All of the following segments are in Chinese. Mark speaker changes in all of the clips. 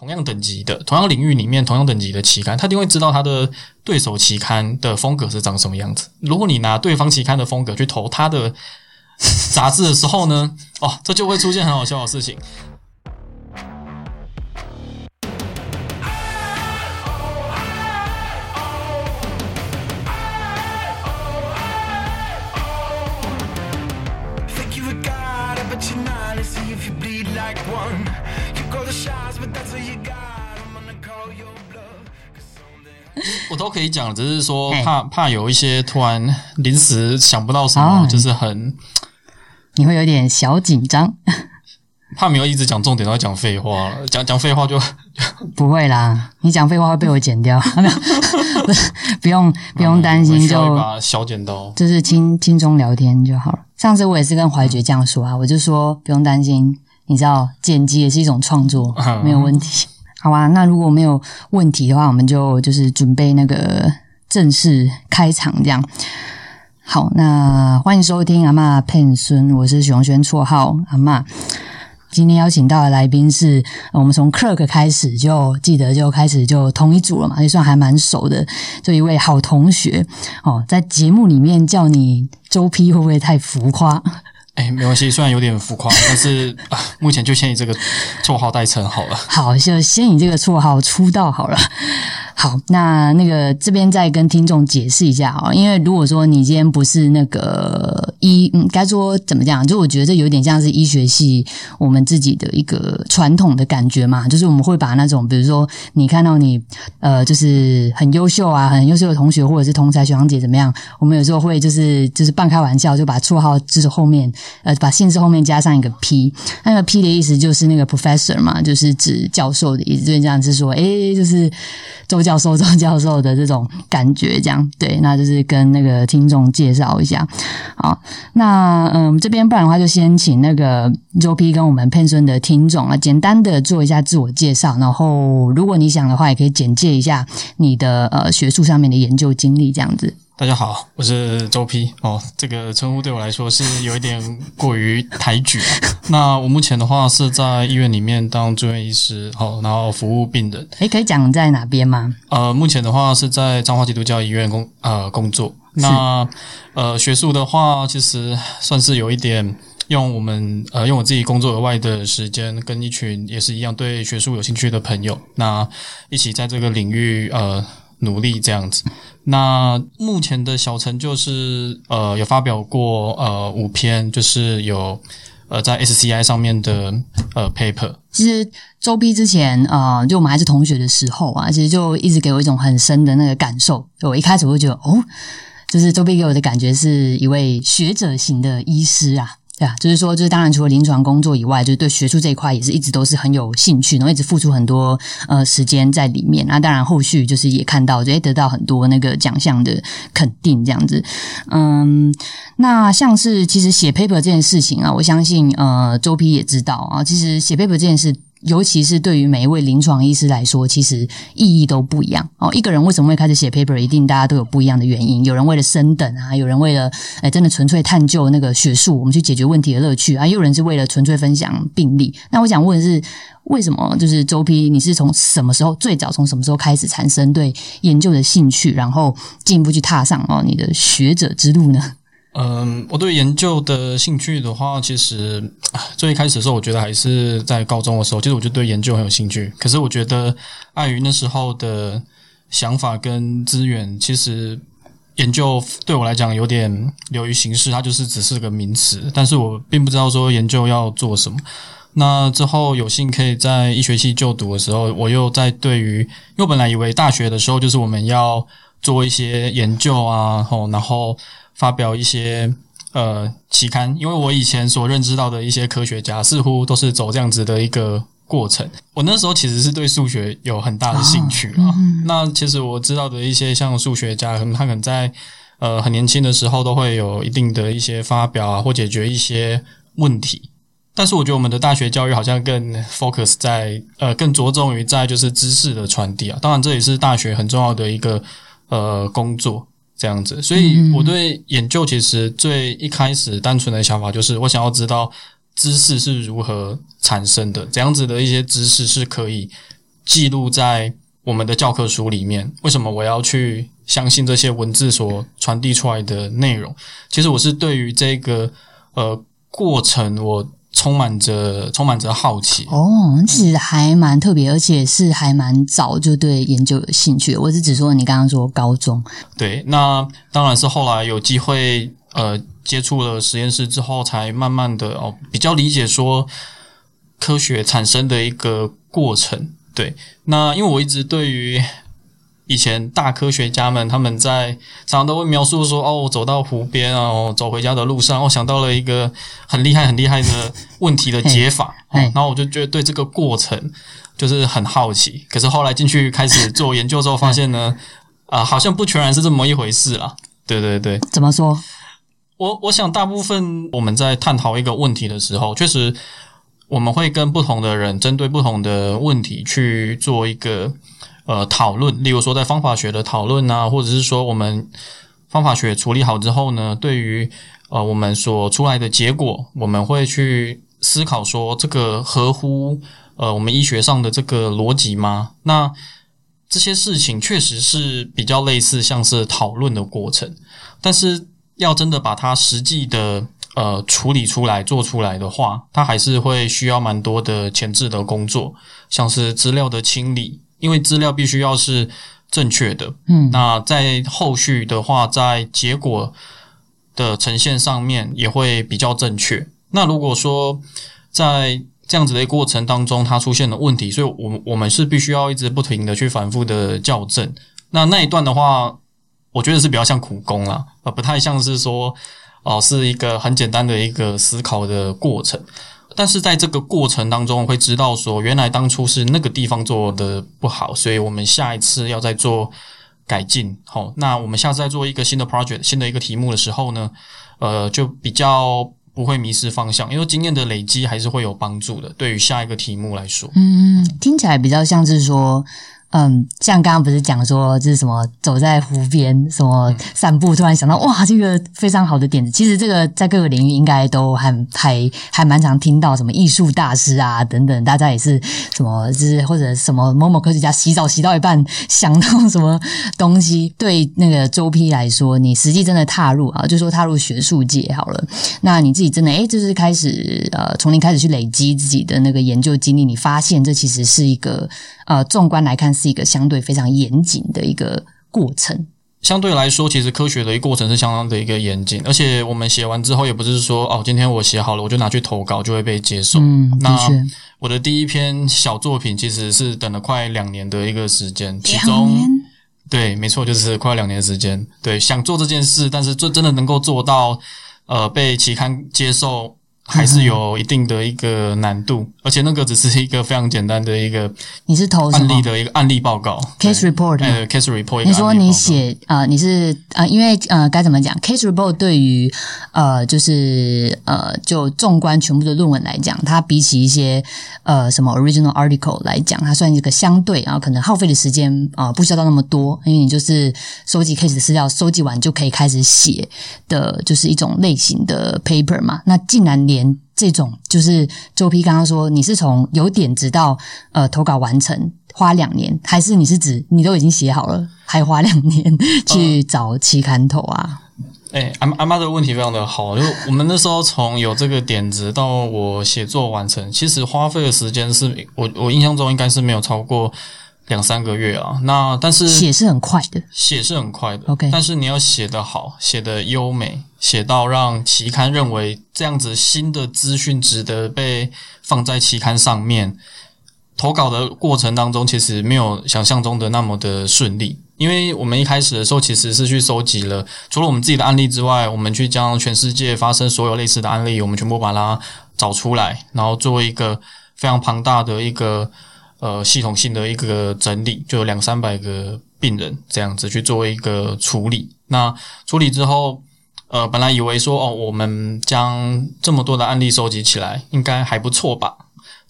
Speaker 1: 同样等级的、同样领域里面同样等级的期刊，他一定会知道他的对手期刊的风格是长什么样子。如果你拿对方期刊的风格去投他的杂志的时候呢，哦，这就会出现很好笑的事情。都可以讲，只是说怕怕有一些突然临时想不到什么，就是很
Speaker 2: 你会有点小紧张，
Speaker 1: 怕没有一直讲重点都在讲废话了，讲讲废话就
Speaker 2: 不会啦，你讲废话会被我剪掉，不用不用担心，就
Speaker 1: 把小剪刀，
Speaker 2: 就是轻轻松聊天就好了。上次我也是跟怀觉这样说啊，我就说不用担心，你知道剪辑也是一种创作，没有问题。好啊，那如果没有问题的话，我们就就是准备那个正式开场这样。好，那欢迎收听阿妈骗孙，我是熊轩，绰号阿妈。今天邀请到的来宾是我们从 Clerk 开始就记得就开始就同一组了嘛，也算还蛮熟的，就一位好同学哦。在节目里面叫你周 P 会不会太浮夸？
Speaker 1: 哎，没关系，虽然有点浮夸，但是啊，目前就先以这个绰号代称好了。
Speaker 2: 好，就先以这个绰号出道好了。好，那那个这边再跟听众解释一下啊，因为如果说你今天不是那个医，嗯，该说怎么讲？就我觉得这有点像是医学系我们自己的一个传统的感觉嘛，就是我们会把那种比如说你看到你呃，就是很优秀啊，很优秀的同学或者是同才学长姐怎么样，我们有时候会就是就是半开玩笑，就把绰号就是后面呃把姓氏后面加上一个 P，那个 P 的意思就是那个 professor 嘛，就是指教授的意思，就这样是说，哎，就是周教。授、周教授的这种感觉，这样对，那就是跟那个听众介绍一下。好，那嗯，这边不然的话，就先请那个周 P 跟我们佩孙的听众啊，简单的做一下自我介绍。然后，如果你想的话，也可以简介一下你的呃学术上面的研究经历，这样子。
Speaker 1: 大家好，我是周 P 哦，这个称呼对我来说是有一点过于抬举。那我目前的话是在医院里面当住院医师，哦，然后服务病人。
Speaker 2: 诶，可以讲在哪边吗？
Speaker 1: 呃，目前的话是在彰化基督教医院工呃工作。那呃，学术的话，其实算是有一点用我们呃用我自己工作额外的时间，跟一群也是一样对学术有兴趣的朋友，那一起在这个领域呃。努力这样子，那目前的小成就是呃有发表过呃五篇，就是有呃在 SCI 上面的呃 paper。
Speaker 2: 其实周 B 之前啊，就我们还是同学的时候啊，其实就一直给我一种很深的那个感受。就我一开始会觉得哦，就是周 B 给我的感觉是一位学者型的医师啊。对啊，就是说，就是当然，除了临床工作以外，就是对学术这一块也是一直都是很有兴趣，然后一直付出很多呃时间在里面。那当然，后续就是也看到，就得到很多那个奖项的肯定，这样子。嗯，那像是其实写 paper 这件事情啊，我相信呃周 P 也知道啊，其实写 paper 这件事。尤其是对于每一位临床医师来说，其实意义都不一样哦。一个人为什么会开始写 paper，一定大家都有不一样的原因。有人为了升等啊，有人为了哎真的纯粹探究那个学术，我们去解决问题的乐趣啊，也有人是为了纯粹分享病例。那我想问的是，为什么就是周 P，你是从什么时候最早从什么时候开始产生对研究的兴趣，然后进一步去踏上哦你的学者之路呢？
Speaker 1: 嗯，我对研究的兴趣的话，其实最一开始的时候，我觉得还是在高中的时候，其实我就对研究很有兴趣。可是我觉得碍于那时候的想法跟资源，其实研究对我来讲有点流于形式，它就是只是个名词。但是我并不知道说研究要做什么。那之后有幸可以在一学期就读的时候，我又在对于，因为我本来以为大学的时候就是我们要做一些研究啊，吼，然后。发表一些呃期刊，因为我以前所认知到的一些科学家似乎都是走这样子的一个过程。我那时候其实是对数学有很大的兴趣啊。那其实我知道的一些像数学家，可能他可能在呃很年轻的时候都会有一定的一些发表啊，或解决一些问题。但是我觉得我们的大学教育好像更 focus 在呃更着重于在就是知识的传递啊。当然这也是大学很重要的一个呃工作。这样子，所以我对研究其实最一开始单纯的想法就是，我想要知道知识是如何产生的，怎样子的一些知识是可以记录在我们的教科书里面。为什么我要去相信这些文字所传递出来的内容？其实我是对于这个呃过程，我充满着充满着好奇。
Speaker 2: 哦，其实还蛮特别，而且是还蛮早就对研究有兴趣。我是只说你刚刚说高中，
Speaker 1: 对，那当然是后来有机会呃接触了实验室之后，才慢慢的哦比较理解说科学产生的一个过程。对，那因为我一直对于以前大科学家们他们在常常都会描述说哦，我走到湖边啊，哦，走回家的路上，我想到了一个很厉害很厉害的问题的解法，然后我就觉得对这个过程就是很好奇。可是后来进去开始做研究之后，发现呢，啊、好像不全然是这么一回事啦。对对对，
Speaker 2: 怎么说？
Speaker 1: 我我想大部分我们在探讨一个问题的时候，确实我们会跟不同的人针对不同的问题去做一个呃讨论，例如说在方法学的讨论啊，或者是说我们方法学处理好之后呢，对于呃我们所出来的结果，我们会去思考说这个合乎呃我们医学上的这个逻辑吗？那这些事情确实是比较类似，像是讨论的过程，但是要真的把它实际的呃处理出来、做出来的话，它还是会需要蛮多的前置的工作，像是资料的清理，因为资料必须要是正确的。
Speaker 2: 嗯，
Speaker 1: 那在后续的话，在结果的呈现上面也会比较正确。那如果说在这样子的一个过程当中，它出现了问题，所以我们我们是必须要一直不停的去反复的校正。那那一段的话，我觉得是比较像苦工啦，呃，不太像是说哦、是一个很简单的一个思考的过程。但是在这个过程当中，会知道说，原来当初是那个地方做的不好，所以我们下一次要再做改进。好，那我们下次再做一个新的 project、新的一个题目的时候呢，呃，就比较不会迷失方向，因为经验的累积还是会有帮助的。对于下一个题目来说，
Speaker 2: 嗯，听起来比较像是说，嗯，像刚刚不是讲说就是什么走在湖边什么散步，突然想到哇，这个非常好的点子。其实这个在各个领域应该都还还还蛮常听到，什么艺术大师啊等等，大家也是什么就是或者什么某某科学家洗澡洗到一半想到什么东西。对那个周批来说，你实际真的踏入啊，就说踏入学术界好了，那你自己真的哎，就是开始呃，从零开始去累积自己的那个研究经历，你发现这其实是一个呃，纵观来看是一个相对非常严谨的一个过程。
Speaker 1: 相对来说，其实科学的一个过程是相当的一个严谨，而且我们写完之后，也不是说哦，今天我写好了，我就拿去投稿就会被接受。
Speaker 2: 嗯，的
Speaker 1: 那
Speaker 2: 确，
Speaker 1: 我的第一篇小作品其实是等了快两年的一个时间，其
Speaker 2: 两
Speaker 1: 中
Speaker 2: 年
Speaker 1: 对，没错，就是快两年的时间。对，想做这件事，但是做真的能够做到，呃，被期刊接受，还是有一定的一个难度。而且那个只是一个非常简单的一个
Speaker 2: 你是投
Speaker 1: 案例的一个案例报告
Speaker 2: case report？
Speaker 1: 呃，case report
Speaker 2: 你说你写呃，你是呃，因为呃，该怎么讲？Case report 对于呃，就是呃，就纵观全部的论文来讲，它比起一些呃什么 original article 来讲，它算是一个相对然后，可能耗费的时间啊、呃不需要到那么多，因为你就是收集 case 的资料，收集完就可以开始写的，就是一种类型的 paper 嘛。那竟然连这种就是周批刚刚说，你是从有点直到呃投稿完成花两年，还是你是指你都已经写好了，还花两年 去找期刊投啊？
Speaker 1: 哎，阿阿妈的问题非常的好，就是我们那时候从有这个点子到我写作完成，其实花费的时间是我我印象中应该是没有超过两三个月啊。那但是
Speaker 2: 写是很快的，
Speaker 1: 写是很快的
Speaker 2: OK
Speaker 1: 但是你要写得好，写得优美，写到让期刊认为这样子新的资讯值得被放在期刊上面。投稿的过程当中，其实没有想象中的那么的顺利，因为我们一开始的时候其实是去收集了除了我们自己的案例之外，我们去将全世界发生所有类似的案例，我们全部把它找出来，然后做一个非常庞大的一个呃系统性的一个整理，就有两三百个病人这样子去做一个处理。那处理之后，呃，本来以为说哦，我们将这么多的案例收集起来，应该还不错吧？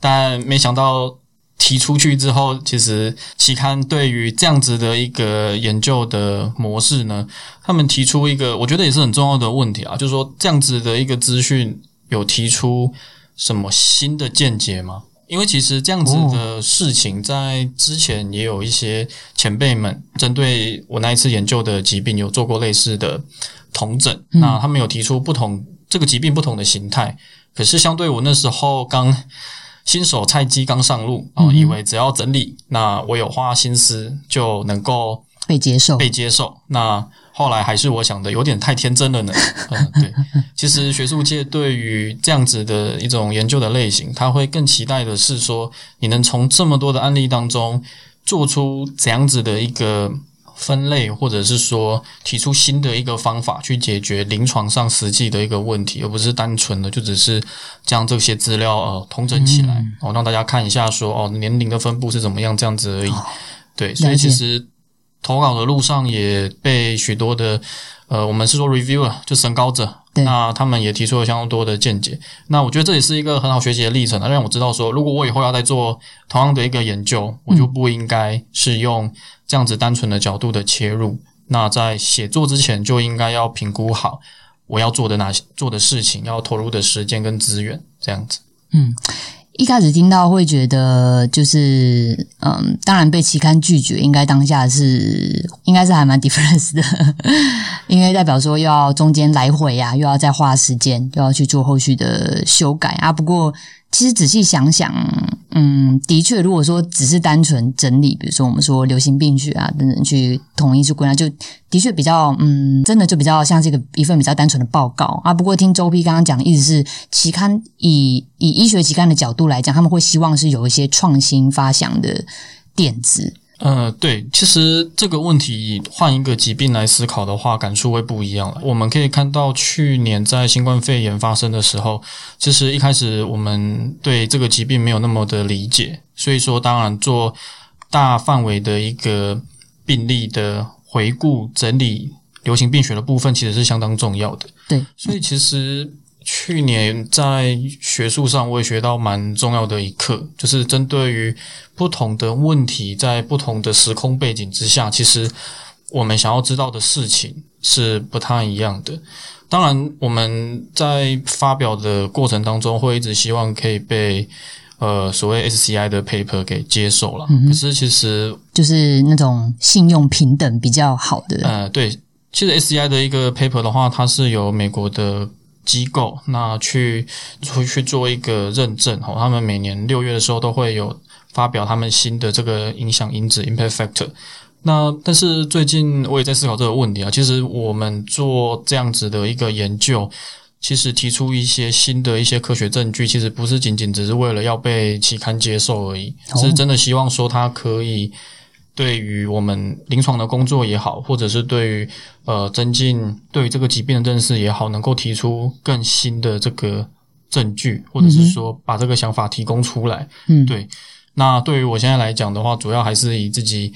Speaker 1: 但没想到提出去之后，其实期刊对于这样子的一个研究的模式呢，他们提出一个我觉得也是很重要的问题啊，就是说这样子的一个资讯有提出什么新的见解吗？因为其实这样子的事情，在之前也有一些前辈们针对我那一次研究的疾病有做过类似的同诊，那他们有提出不同这个疾病不同的形态，可是相对我那时候刚新手菜鸡刚上路啊，以为只要整理，那我有花心思就能够
Speaker 2: 被接受，
Speaker 1: 被接受，那。后来还是我想的有点太天真了呢。嗯，对，其实学术界对于这样子的一种研究的类型，他会更期待的是说，你能从这么多的案例当中做出怎样子的一个分类，或者是说提出新的一个方法去解决临床上实际的一个问题，而不是单纯的就只是将这些资料呃统整起来，哦，让大家看一下说哦年龄的分布是怎么样这样子而已。对，所以其实。投稿的路上也被许多的呃，我们是说 reviewer 就审稿者，那他们也提出了相当多的见解。那我觉得这也是一个很好学习的历程，让我知道说，如果我以后要再做同样的一个研究，我就不应该是用这样子单纯的角度的切入。那在写作之前就应该要评估好我要做的哪些做的事情，要投入的时间跟资源，这样子。
Speaker 2: 嗯。一开始听到会觉得就是嗯，当然被期刊拒绝，应该当下是应该是还蛮 difference 的，因为代表说又要中间来回呀，又要再花时间，又要去做后续的修改啊。不过。其实仔细想想，嗯，的确，如果说只是单纯整理，比如说我们说流行病学啊等等，去统一去归纳，就的确比较，嗯，真的就比较像这个一份比较单纯的报告啊。不过听周 P 刚刚讲意思是，期刊以以医学期刊的角度来讲，他们会希望是有一些创新发想的点子。
Speaker 1: 呃，对，其实这个问题换一个疾病来思考的话，感触会不一样了。我们可以看到，去年在新冠肺炎发生的时候，其实一开始我们对这个疾病没有那么的理解，所以说，当然做大范围的一个病例的回顾整理，流行病学的部分其实是相当重要的。
Speaker 2: 对，
Speaker 1: 所以其实。去年在学术上，我也学到蛮重要的一课，就是针对于不同的问题，在不同的时空背景之下，其实我们想要知道的事情是不太一样的。当然，我们在发表的过程当中，会一直希望可以被呃所谓 SCI 的 paper 给接受了。可是，其实
Speaker 2: 就是那种信用平等比较好的。
Speaker 1: 呃，对，其实 SCI 的一个 paper 的话，它是由美国的。机构那去出去做一个认证哦，他们每年六月的时候都会有发表他们新的这个影响因子 （impact factor）。那但是最近我也在思考这个问题啊，其实我们做这样子的一个研究，其实提出一些新的一些科学证据，其实不是仅仅只是为了要被期刊接受而已，是真的希望说它可以。对于我们临床的工作也好，或者是对于呃增进对于这个疾病的认识也好，能够提出更新的这个证据，或者是说把这个想法提供出来。
Speaker 2: 嗯，
Speaker 1: 对。那对于我现在来讲的话，主要还是以自己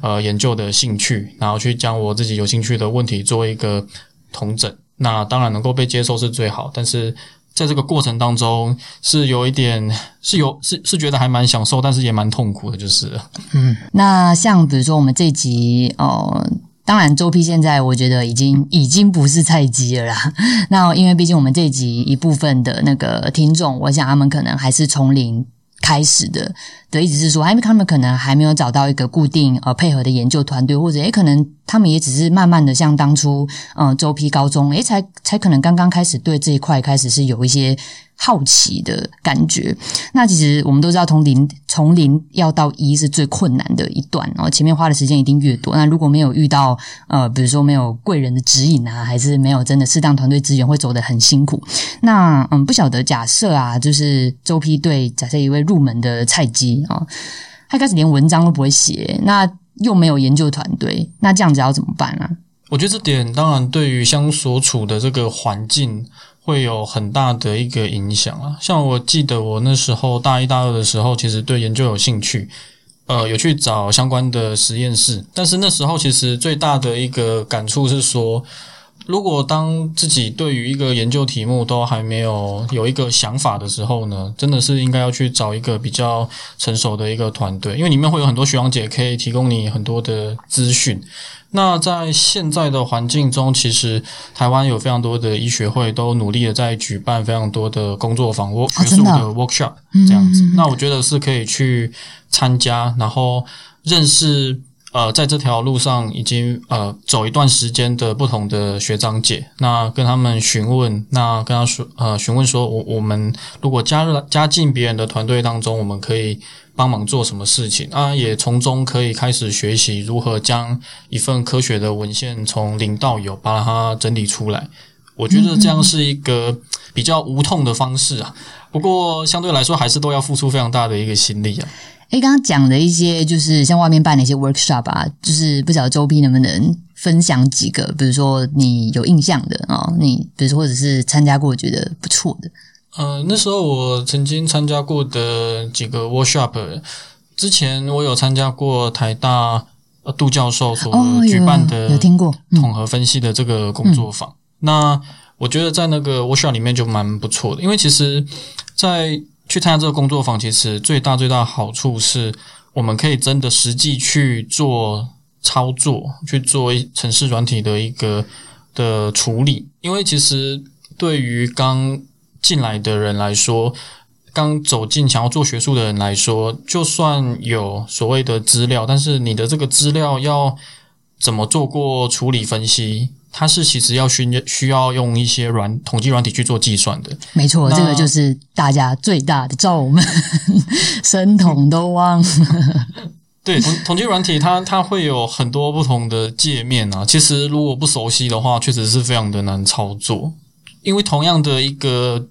Speaker 1: 呃研究的兴趣，然后去将我自己有兴趣的问题做一个统整。那当然能够被接受是最好，但是。在这个过程当中，是有一点是有是是觉得还蛮享受，但是也蛮痛苦的，就是。
Speaker 2: 嗯，那像比如说我们这集哦，当然周批现在我觉得已经已经不是菜鸡了啦。那因为毕竟我们这集一部分的那个听众，我想他们可能还是从零开始的。的意思是说，因为他们可能还没有找到一个固定呃配合的研究团队，或者也可能他们也只是慢慢的像当初嗯周批高中，诶才才可能刚刚开始对这一块开始是有一些好奇的感觉。那其实我们都知道，从零从零要到一是最困难的一段，然后前面花的时间一定越多。那如果没有遇到呃，比如说没有贵人的指引啊，还是没有真的适当团队资源，会走得很辛苦。那嗯，不晓得假设啊，就是周批对假设一位入门的菜鸡。啊，他开始连文章都不会写，那又没有研究团队，那这样子要怎么办啊？
Speaker 1: 我觉得这点当然对于相所处的这个环境会有很大的一个影响啊。像我记得我那时候大一大二的时候，其实对研究有兴趣，呃，有去找相关的实验室，但是那时候其实最大的一个感触是说，如果当自己对于一个研究题目都还没有有一个想法的时候呢，真的是应该要去找一个比较成熟的一个团队，因为里面会有很多学长姐可以提供你很多的资讯。那在现在的环境中，其实台湾有非常多的医学会都努力的在举办非常多的工作坊或学术的 workshop 这样子。那我觉得是可以去参加，然后认识。呃，在这条路上已经呃走一段时间的不同的学长姐，那跟他们询问，那跟他说呃询问说，我我们如果加入加进别人的团队当中，我们可以帮忙做什么事情啊？也从中可以开始学习如何将一份科学的文献从零到有把它整理出来。我觉得这样是一个比较无痛的方式啊，不过相对来说还是都要付出非常大的一个心力啊。
Speaker 2: 哎，刚刚讲的一些就是像外面办的一些 workshop 啊，就是不晓得周斌能不能分享几个，比如说你有印象的啊，你比如说或者是参加过觉得不错的。
Speaker 1: 呃，那时候我曾经参加过的几个 workshop，之前我有参加过台大杜教授所举办的
Speaker 2: 有听过
Speaker 1: 统合分析的这个工作坊。那我觉得在那个 workshop 里面就蛮不错的，因为其实，在去参加这个工作坊，其实最大最大的好处是，我们可以真的实际去做操作，去做城市软体的一个的处理。因为其实对于刚进来的人来说，刚走进想要做学术的人来说，就算有所谓的资料，但是你的这个资料要怎么做过处理分析？它是其实要需需要用一些软统计软体去做计算的，
Speaker 2: 没错，这个就是大家最大的咒们，生统都忘。
Speaker 1: 对，统统计软体它它会有很多不同的界面啊，其实如果不熟悉的话，确实是非常的难操作，因为同样的一个。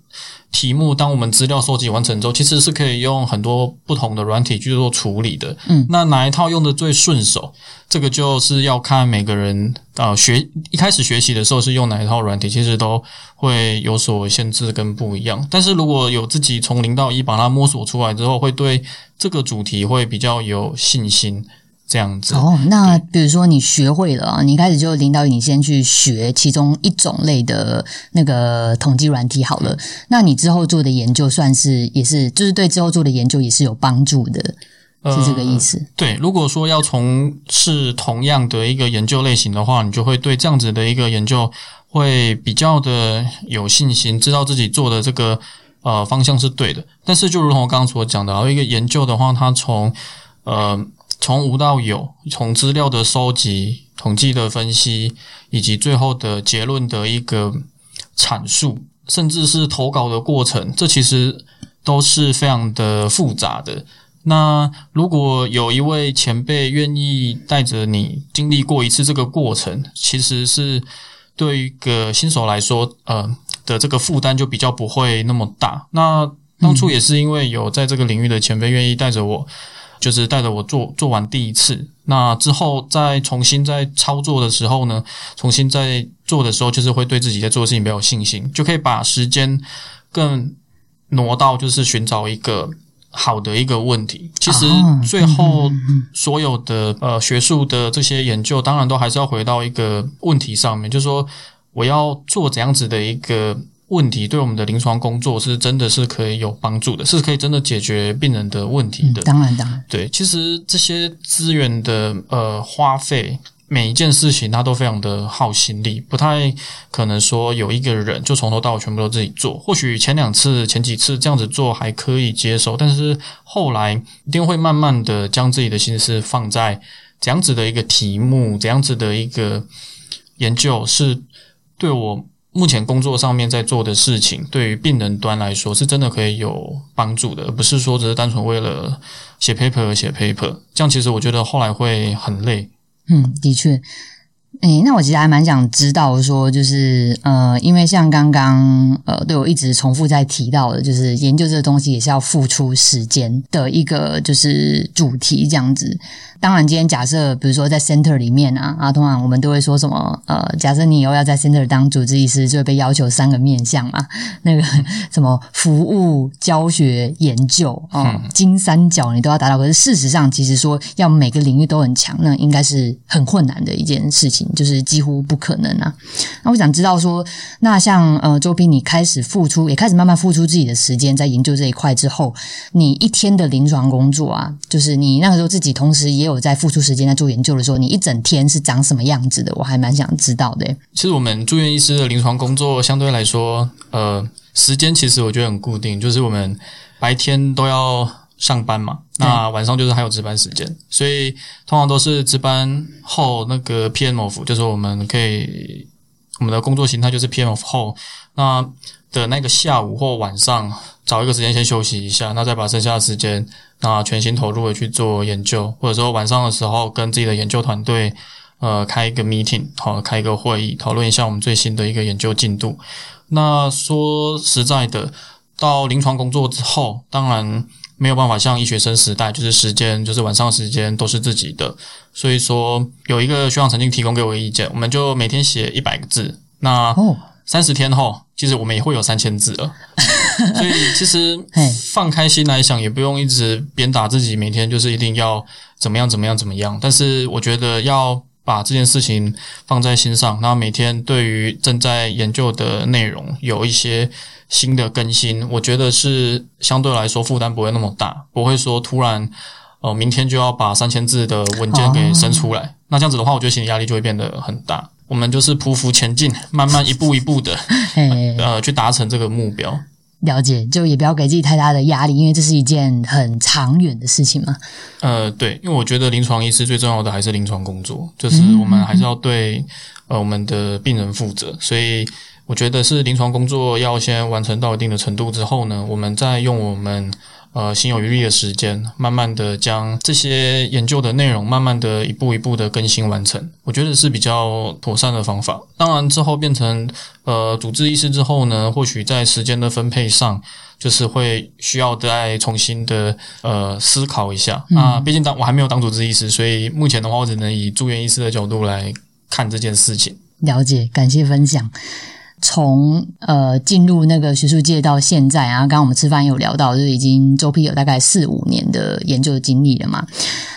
Speaker 1: 题目，当我们资料收集完成之后，其实是可以用很多不同的软体去做处理的。
Speaker 2: 嗯，
Speaker 1: 那哪一套用的最顺手？这个就是要看每个人啊，学一开始学习的时候是用哪一套软体，其实都会有所限制跟不一样。但是如果有自己从零到一把它摸索出来之后，会对这个主题会比较有信心。这样子
Speaker 2: 哦，那比如说你学会了，你一开始就领导你先去学其中一种类的那个统计软体好了，那你之后做的研究算是也是，就是对之后做的研究也是有帮助的，是这个意思。
Speaker 1: 对，如果说要从事同样的一个研究类型的话，你就会对这样子的一个研究会比较的有信心，知道自己做的这个呃方向是对的。但是就如同我刚刚所讲的，有一个研究的话，它从呃。从无到有，从资料的收集、统计的分析，以及最后的结论的一个阐述，甚至是投稿的过程，这其实都是非常的复杂的。那如果有一位前辈愿意带着你经历过一次这个过程，其实是对于一个新手来说，呃的这个负担就比较不会那么大。那当初也是因为有在这个领域的前辈愿意带着我。就是带着我做做完第一次，那之后再重新再操作的时候呢，重新再做的时候，就是会对自己在做的事情比较有信心，就可以把时间更挪到就是寻找一个好的一个问题。其实最后所有的呃学术的这些研究，当然都还是要回到一个问题上面，就是说我要做怎样子的一个。问题对我们的临床工作是真的是可以有帮助的，是可以真的解决病人的问题的。
Speaker 2: 当然，当然，
Speaker 1: 对，其实这些资源的呃花费，每一件事情他都非常的耗心力，不太可能说有一个人就从头到尾全部都自己做。或许前两次、前几次这样子做还可以接受，但是后来一定会慢慢的将自己的心思放在怎样子的一个题目、怎样子的一个研究，是对我。目前工作上面在做的事情，对于病人端来说是真的可以有帮助的，而不是说只是单纯为了写 paper 而写 paper。这样其实我觉得后来会很累。
Speaker 2: 嗯，的确。诶，那我其实还蛮想知道，说就是呃，因为像刚刚呃，对我一直重复在提到的，就是研究这个东西也是要付出时间的一个就是主题这样子。当然，今天假设比如说在 center 里面啊，啊，通常我们都会说什么？呃，假设你以后要在 center 当主治医师，就会被要求三个面向嘛，那个什么服务、教学、研究啊，金三角你都要达到。可是事实上，其实说要每个领域都很强，那应该是很困难的一件事情。就是几乎不可能啊。那我想知道说，那像呃周斌，你开始付出，也开始慢慢付出自己的时间在研究这一块之后，你一天的临床工作啊，就是你那个时候自己同时也有在付出时间在做研究的时候，你一整天是长什么样子的？我还蛮想知道的。
Speaker 1: 其实我们住院医师的临床工作相对来说，呃，时间其实我觉得很固定，就是我们白天都要上班嘛，那晚上就是还有值班时间，所以通常都是值班后那个 PM off，就是我们可以我们的工作形态就是 PM off 后，那的那个下午或晚上找一个时间先休息一下，那再把剩下的时间那全心投入的去做研究，或者说晚上的时候跟自己的研究团队。呃，开一个 meeting，好，开一个会议，讨论一下我们最新的一个研究进度。那说实在的，到临床工作之后，当然没有办法像医学生时代，就是时间，就是晚上时间都是自己的。所以说，有一个学长曾经提供给我意见，我们就每天写一百个字。那三十天后，其实我们也会有三千字了。所以其实 放开心来想，也不用一直鞭打自己，每天就是一定要怎么样怎么样怎么样。但是我觉得要。把这件事情放在心上，那每天对于正在研究的内容有一些新的更新，我觉得是相对来说负担不会那么大，不会说突然哦明天就要把三千字的文件给生出来，那这样子的话，我觉得心理压力就会变得很大。我们就是匍匐前进，慢慢一步一步的 呃去达成这个目标。
Speaker 2: 了解，就也不要给自己太大的压力，因为这是一件很长远的事情嘛。
Speaker 1: 呃，对，因为我觉得临床医师最重要的还是临床工作，就是我们还是要对呃我们的病人负责，所以我觉得是临床工作要先完成到一定的程度之后呢，我们再用我们。呃，心有余力的时间，慢慢的将这些研究的内容，慢慢的一步一步的更新完成，我觉得是比较妥善的方法。当然之后变成呃主治医师之后呢，或许在时间的分配上，就是会需要再重新的呃思考一下。那毕竟当我还没有当主治医师，所以目前的话，我只能以住院医师的角度来看这件事情。
Speaker 2: 了解，感谢分享。从呃进入那个学术界到现在啊，刚刚我们吃饭有聊到，就是已经周批有大概四五年的研究的经历了嘛。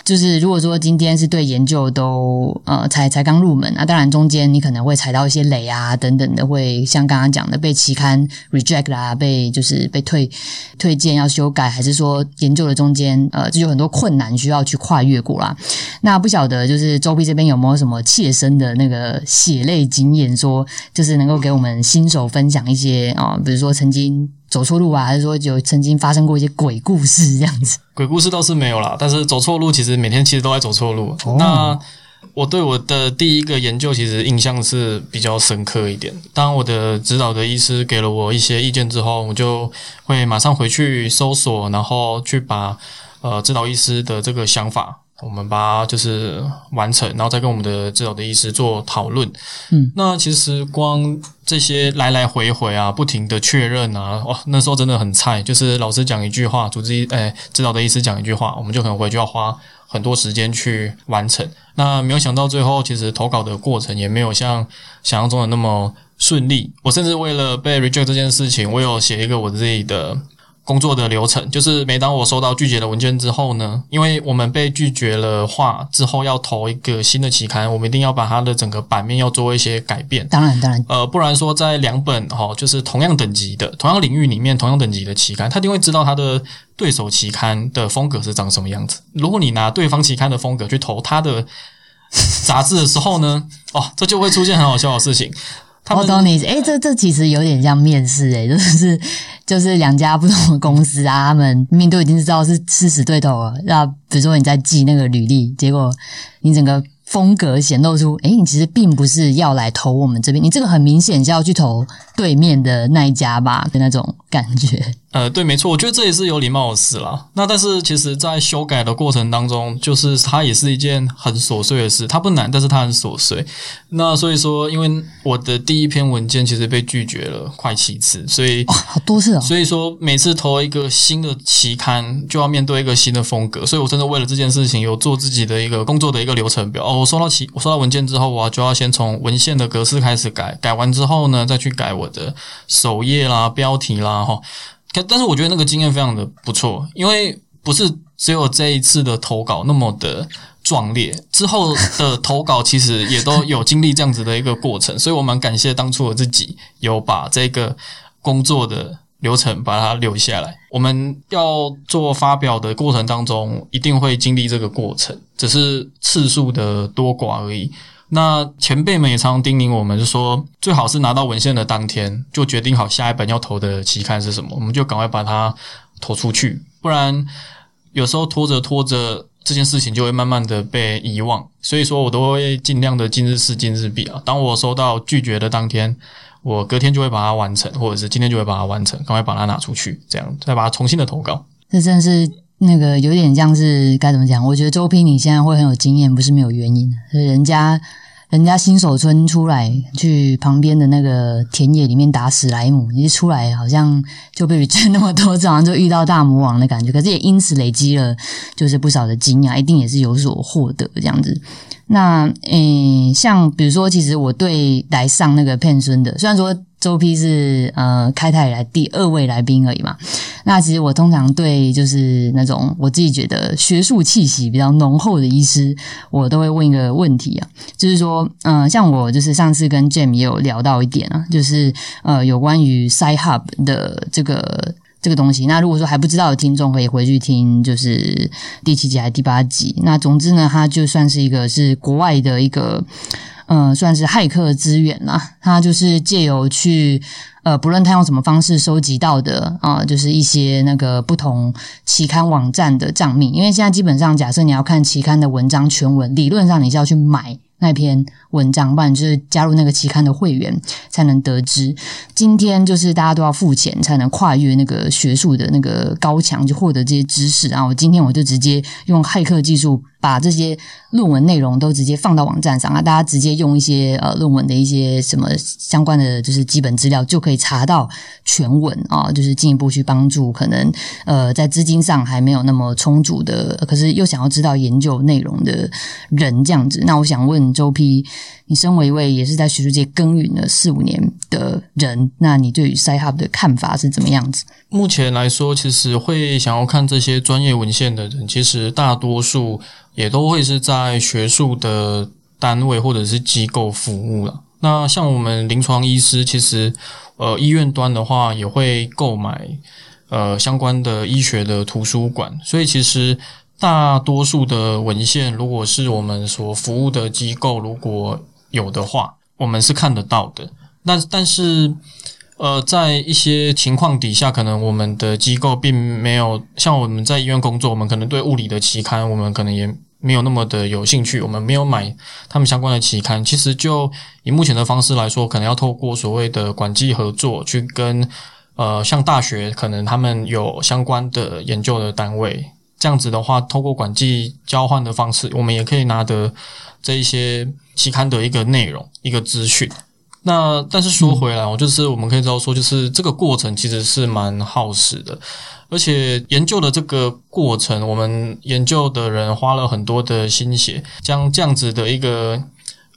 Speaker 2: 就是如果说今天是对研究都呃才才刚入门，那当然中间你可能会踩到一些雷啊等等的，会像刚刚讲的被期刊 reject 啦，被就是被退推荐要修改，还是说研究的中间呃就有很多困难需要去跨越过啦。那不晓得就是周批这边有没有什么切身的那个血泪经验，说就是能够给我们新手分享一些啊，比如说曾经。走错路啊，还是说有曾经发生过一些鬼故事这样子？
Speaker 1: 鬼故事倒是没有啦，但是走错路，其实每天其实都在走错路。那我对我的第一个研究其实印象是比较深刻一点。当我的指导的医师给了我一些意见之后，我就会马上回去搜索，然后去把呃指导医师的这个想法。我们把它就是完成，然后再跟我们的指导的医师做讨论。
Speaker 2: 嗯，
Speaker 1: 那其实光这些来来回回啊，不停的确认啊，哇，那时候真的很菜。就是老师讲一句话，主治医诶指导的医师讲一句话，我们就可能回去要花很多时间去完成。那没有想到最后，其实投稿的过程也没有像想象中的那么顺利。我甚至为了被 reject 这件事情，我有写一个我自己的。工作的流程就是，每当我收到拒绝的文件之后呢，因为我们被拒绝了话之后要投一个新的期刊，我们一定要把它的整个版面要做一些改变。
Speaker 2: 当然，当然，
Speaker 1: 呃，不然说在两本哈，就是同样等级的、同样领域里面同样等级的期刊，他一定会知道他的对手期刊的风格是长什么样子。如果你拿对方期刊的风格去投他的杂志的时候呢，哦，这就会出现很好笑的事情。
Speaker 2: 我懂你，哎，这这其实有点像面试，哎，就是就是两家不同的公司啊，他们明明都已经知道是吃死对头了，那比如说你在寄那个履历，结果你整个。风格显露出，哎，你其实并不是要来投我们这边，你这个很明显是要去投对面的那一家吧的那种感觉。
Speaker 1: 呃，对，没错，我觉得这也是有礼貌的事啦。那但是其实，在修改的过程当中，就是它也是一件很琐碎的事，它不难，但是它很琐碎。那所以说，因为我的第一篇文件其实被拒绝了快七次，所以
Speaker 2: 好 多次哦。
Speaker 1: 所以说，每次投一个新的期刊，就要面对一个新的风格。所以我真的为了这件事情，有做自己的一个工作的一个流程表。我收到起，我收到文件之后，我就要先从文献的格式开始改，改完之后呢，再去改我的首页啦、标题啦，哈。但是我觉得那个经验非常的不错，因为不是只有这一次的投稿那么的壮烈，之后的投稿其实也都有经历这样子的一个过程，所以我蛮感谢当初我自己有把这个工作的流程把它留下来。我们要做发表的过程当中，一定会经历这个过程，只是次数的多寡而已。那前辈们也常叮咛我们，就说最好是拿到文献的当天就决定好下一本要投的期刊是什么，我们就赶快把它投出去，不然有时候拖着拖着这件事情就会慢慢的被遗忘。所以说我都会尽量的今日事今日毕啊。当我收到拒绝的当天，我隔天就会把它完成，或者是今天就会把它完成，赶快把它拿出去，这样再把它重新的投稿。
Speaker 2: 这真是那个有点像是该怎么讲？我觉得周批你现在会很有经验，不是没有原因的。人家人家新手村出来去旁边的那个田野里面打史莱姆，一出来好像就被震 那么多次，好像就遇到大魔王的感觉。可是也因此累积了就是不少的经验，一定也是有所获得这样子。那诶，像比如说，其实我对来上那个片孙的，虽然说周批是呃开台以来第二位来宾而已嘛。那其实我通常对就是那种我自己觉得学术气息比较浓厚的医师，我都会问一个问题啊，就是说，嗯，像我就是上次跟 Jam 也有聊到一点啊，就是呃有关于 Sci Hub 的这个。这个东西，那如果说还不知道的听众，可以回去听，就是第七集还是第八集。那总之呢，它就算是一个是国外的一个，嗯，算是骇客资源啦。它就是借由去，呃，不论他用什么方式收集到的啊，就是一些那个不同期刊网站的账密。因为现在基本上，假设你要看期刊的文章全文，理论上你是要去买。那篇文章，不然就是加入那个期刊的会员才能得知。今天就是大家都要付钱才能跨越那个学术的那个高墙，就获得这些知识然后今天我就直接用骇客技术。把这些论文内容都直接放到网站上啊，大家直接用一些呃论文的一些什么相关的就是基本资料就可以查到全文啊，就是进一步去帮助可能呃在资金上还没有那么充足的，可是又想要知道研究内容的人这样子。那我想问周批，你身为一位也是在学术界耕耘了四五年的人，那你对于 Sci-Hub 的看法是怎么样子？
Speaker 1: 目前来说，其实会想要看这些专业文献的人，其实大多数。也都会是在学术的单位或者是机构服务了。那像我们临床医师，其实呃医院端的话也会购买呃相关的医学的图书馆，所以其实大多数的文献，如果是我们所服务的机构如果有的话，我们是看得到的。但但是呃在一些情况底下，可能我们的机构并没有像我们在医院工作，我们可能对物理的期刊，我们可能也。没有那么的有兴趣，我们没有买他们相关的期刊。其实就以目前的方式来说，可能要透过所谓的管际合作，去跟呃像大学，可能他们有相关的研究的单位，这样子的话，透过管际交换的方式，我们也可以拿得这一些期刊的一个内容、一个资讯。那但是说回来，我就是我们可以知道说，就是这个过程其实是蛮耗时的。而且研究的这个过程，我们研究的人花了很多的心血，将这样子的一个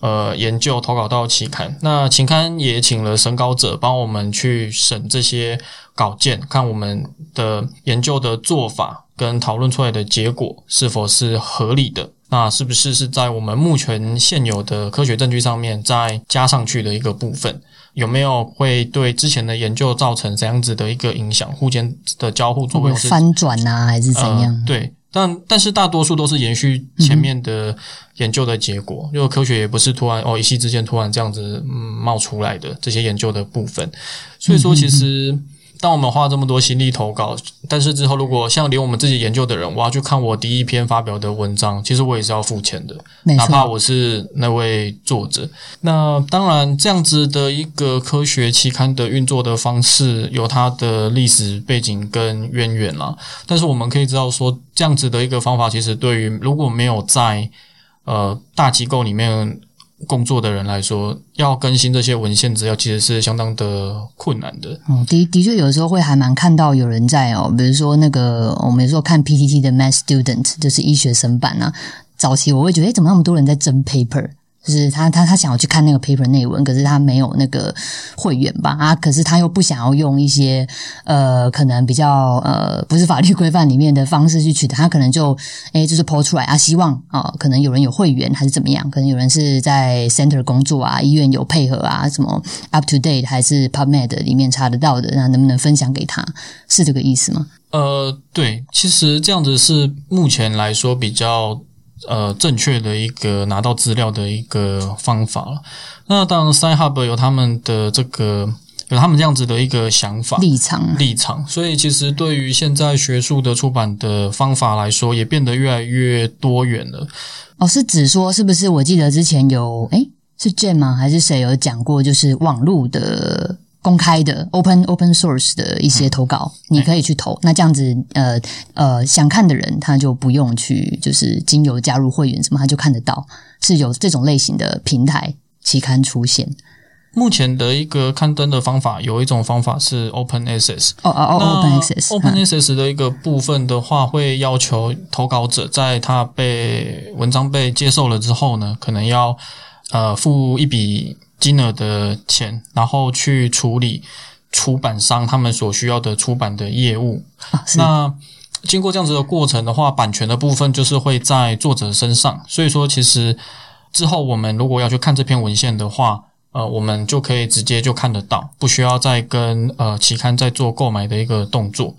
Speaker 1: 呃研究投稿到期刊。那期刊也请了审稿者帮我们去审这些稿件，看我们的研究的做法跟讨论出来的结果是否是合理的。那是不是是在我们目前现有的科学证据上面再加上去的一个部分？有没有会对之前的研究造成怎样子的一个影响？互间的交互作用是
Speaker 2: 翻转啊，还是怎样？
Speaker 1: 对，但但是大多数都是延续前面的研究的结果，因为科学也不是突然哦一夕之间突然这样子嗯冒出来的这些研究的部分，所以说其实。当我们花这么多心力投稿，但是之后如果像连我们自己研究的人，我要去看我第一篇发表的文章，其实我也是要付钱的，哪怕我是那位作者。那当然，这样子的一个科学期刊的运作的方式，有它的历史背景跟渊源啦。但是我们可以知道说，这样子的一个方法，其实对于如果没有在呃大机构里面。工作的人来说，要更新这些文献资料，其实是相当的困难的。
Speaker 2: 嗯，的的确，有的时候会还蛮看到有人在哦，比如说那个我们说看 PTT 的 Math Student，就是医学生版啊。早期我会觉得，哎，怎么那么多人在争 paper？就是他他他想要去看那个 paper 内文，可是他没有那个会员吧啊，可是他又不想要用一些呃可能比较呃不是法律规范里面的方式去取得，他可能就诶就是抛出来啊，希望啊可能有人有会员还是怎么样，可能有人是在 center 工作啊，医院有配合啊，什么 up to date 还是 PubMed 里面查得到的，那能不能分享给他？是这个意思吗？
Speaker 1: 呃，对，其实这样子是目前来说比较。呃，正确的一个拿到资料的一个方法了。那当然，SciHub 有他们的这个有他们这样子的一个想法
Speaker 2: 立场
Speaker 1: 立场，所以其实对于现在学术的出版的方法来说，也变得越来越多元了。
Speaker 2: 哦，是指说是不是？我记得之前有诶是 Jane 吗？还是谁有讲过？就是网络的。公开的 open open source 的一些投稿，你可以去投。那这样子，呃呃，想看的人他就不用去，就是经由加入会员什么，他就看得到。是有这种类型的平台期刊出现。
Speaker 1: 目前的一个刊登的方法，有一种方法是 open access。
Speaker 2: 哦哦哦，open access。
Speaker 1: open access 的一个部分的话，会要求投稿者在他被文章被接受了之后呢，可能要呃付一笔。金额的钱，然后去处理出版商他们所需要的出版的业务。那经过这样子的过程的话，版权的部分就是会在作者身上。所以说，其实之后我们如果要去看这篇文献的话，呃，我们就可以直接就看得到，不需要再跟呃期刊再做购买的一个动作。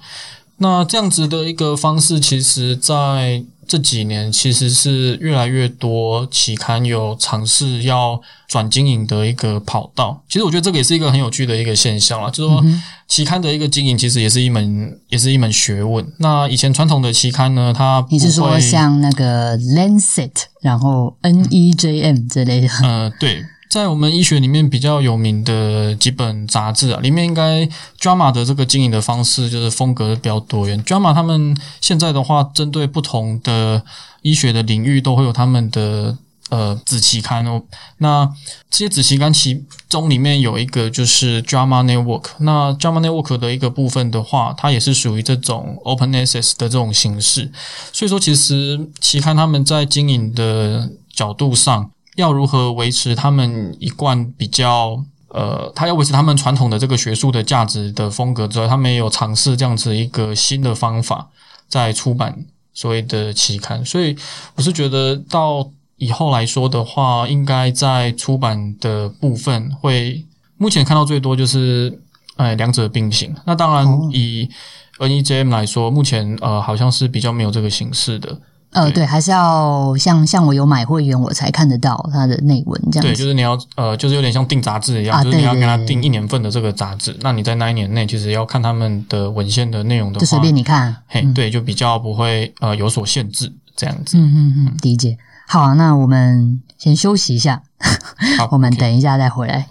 Speaker 1: 那这样子的一个方式，其实在这几年其实是越来越多期刊有尝试要转经营的一个跑道。其实我觉得这个也是一个很有趣的一个现象啊，就是说期刊的一个经营其实也是一门也是一门学问。那以前传统的期刊呢，它
Speaker 2: 你是说像那个 Lancet，然后 NEJM 之类的？
Speaker 1: 呃，对。在我们医学里面比较有名的几本杂志啊，里面应该 Drama 的这个经营的方式就是风格比较多元。Drama 他们现在的话，针对不同的医学的领域，都会有他们的呃子期刊哦。那这些子期刊其中里面有一个就是 Drama Network。那 Drama Network 的一个部分的话，它也是属于这种 Open Access 的这种形式。所以说，其实期刊他们在经营的角度上。要如何维持他们一贯比较呃，他要维持他们传统的这个学术的价值的风格之外，他们也有尝试这样子一个新的方法在出版所谓的期刊。所以我是觉得到以后来说的话，应该在出版的部分会目前看到最多就是哎两者并行。那当然以 NEJM 来说，目前呃好像是比较没有这个形式的。
Speaker 2: 呃，对，还是要像像我有买会员，我才看得到它的内文这样子。
Speaker 1: 对，就是你要呃，就是有点像订杂志一样，就是你要跟他订一年份的这个杂志。那你在那一年内，其实要看他们的文献的内容的话，
Speaker 2: 就随便你看。
Speaker 1: 嘿，对，就比较不会呃有所限制这样子。
Speaker 2: 嗯嗯嗯，理解。好，那我们先休息一下，我们等一下再回来。